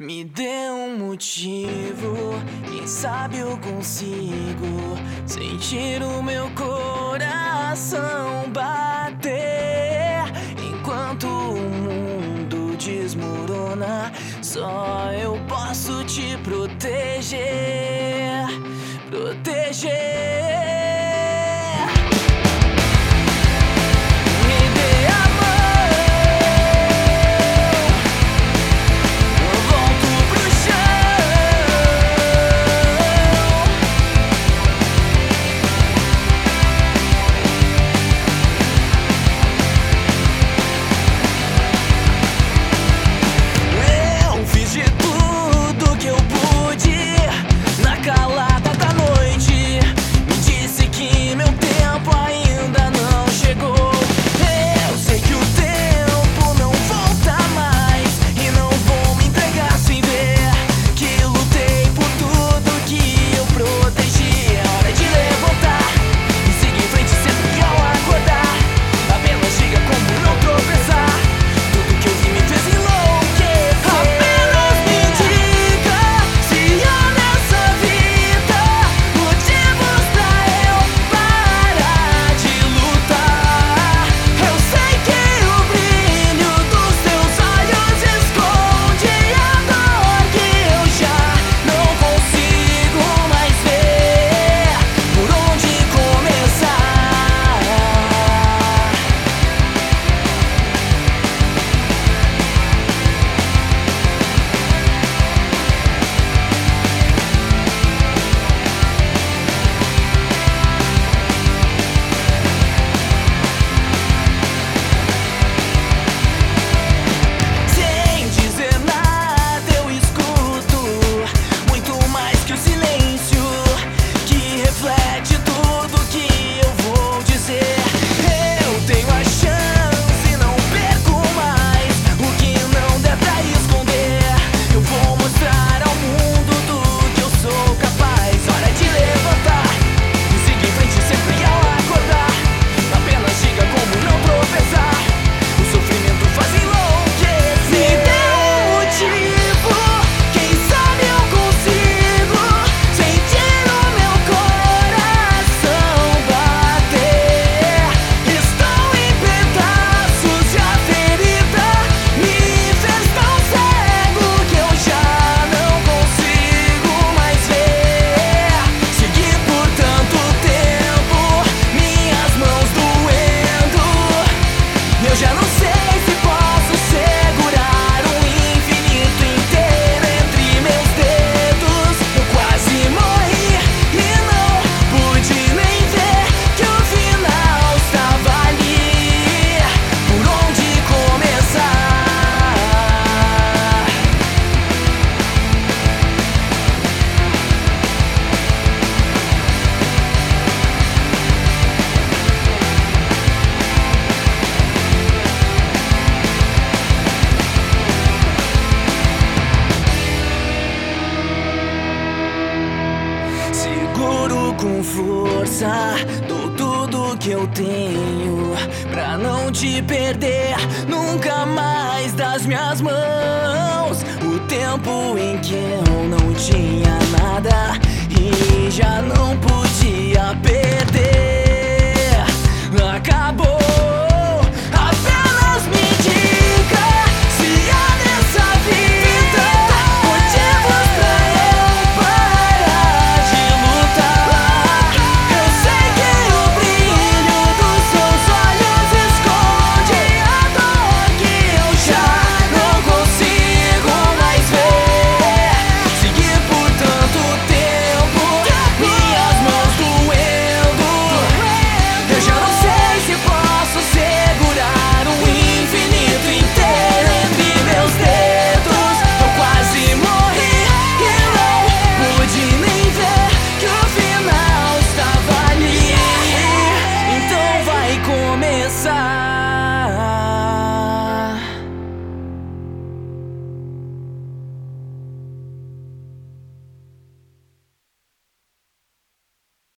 Me dê um motivo, quem sabe eu consigo sentir o meu coração bater enquanto o mundo desmorona. Só eu posso te proteger, proteger. com força. Dou tudo que eu tenho pra não te perder nunca mais das minhas mãos. O tempo em que eu não tinha.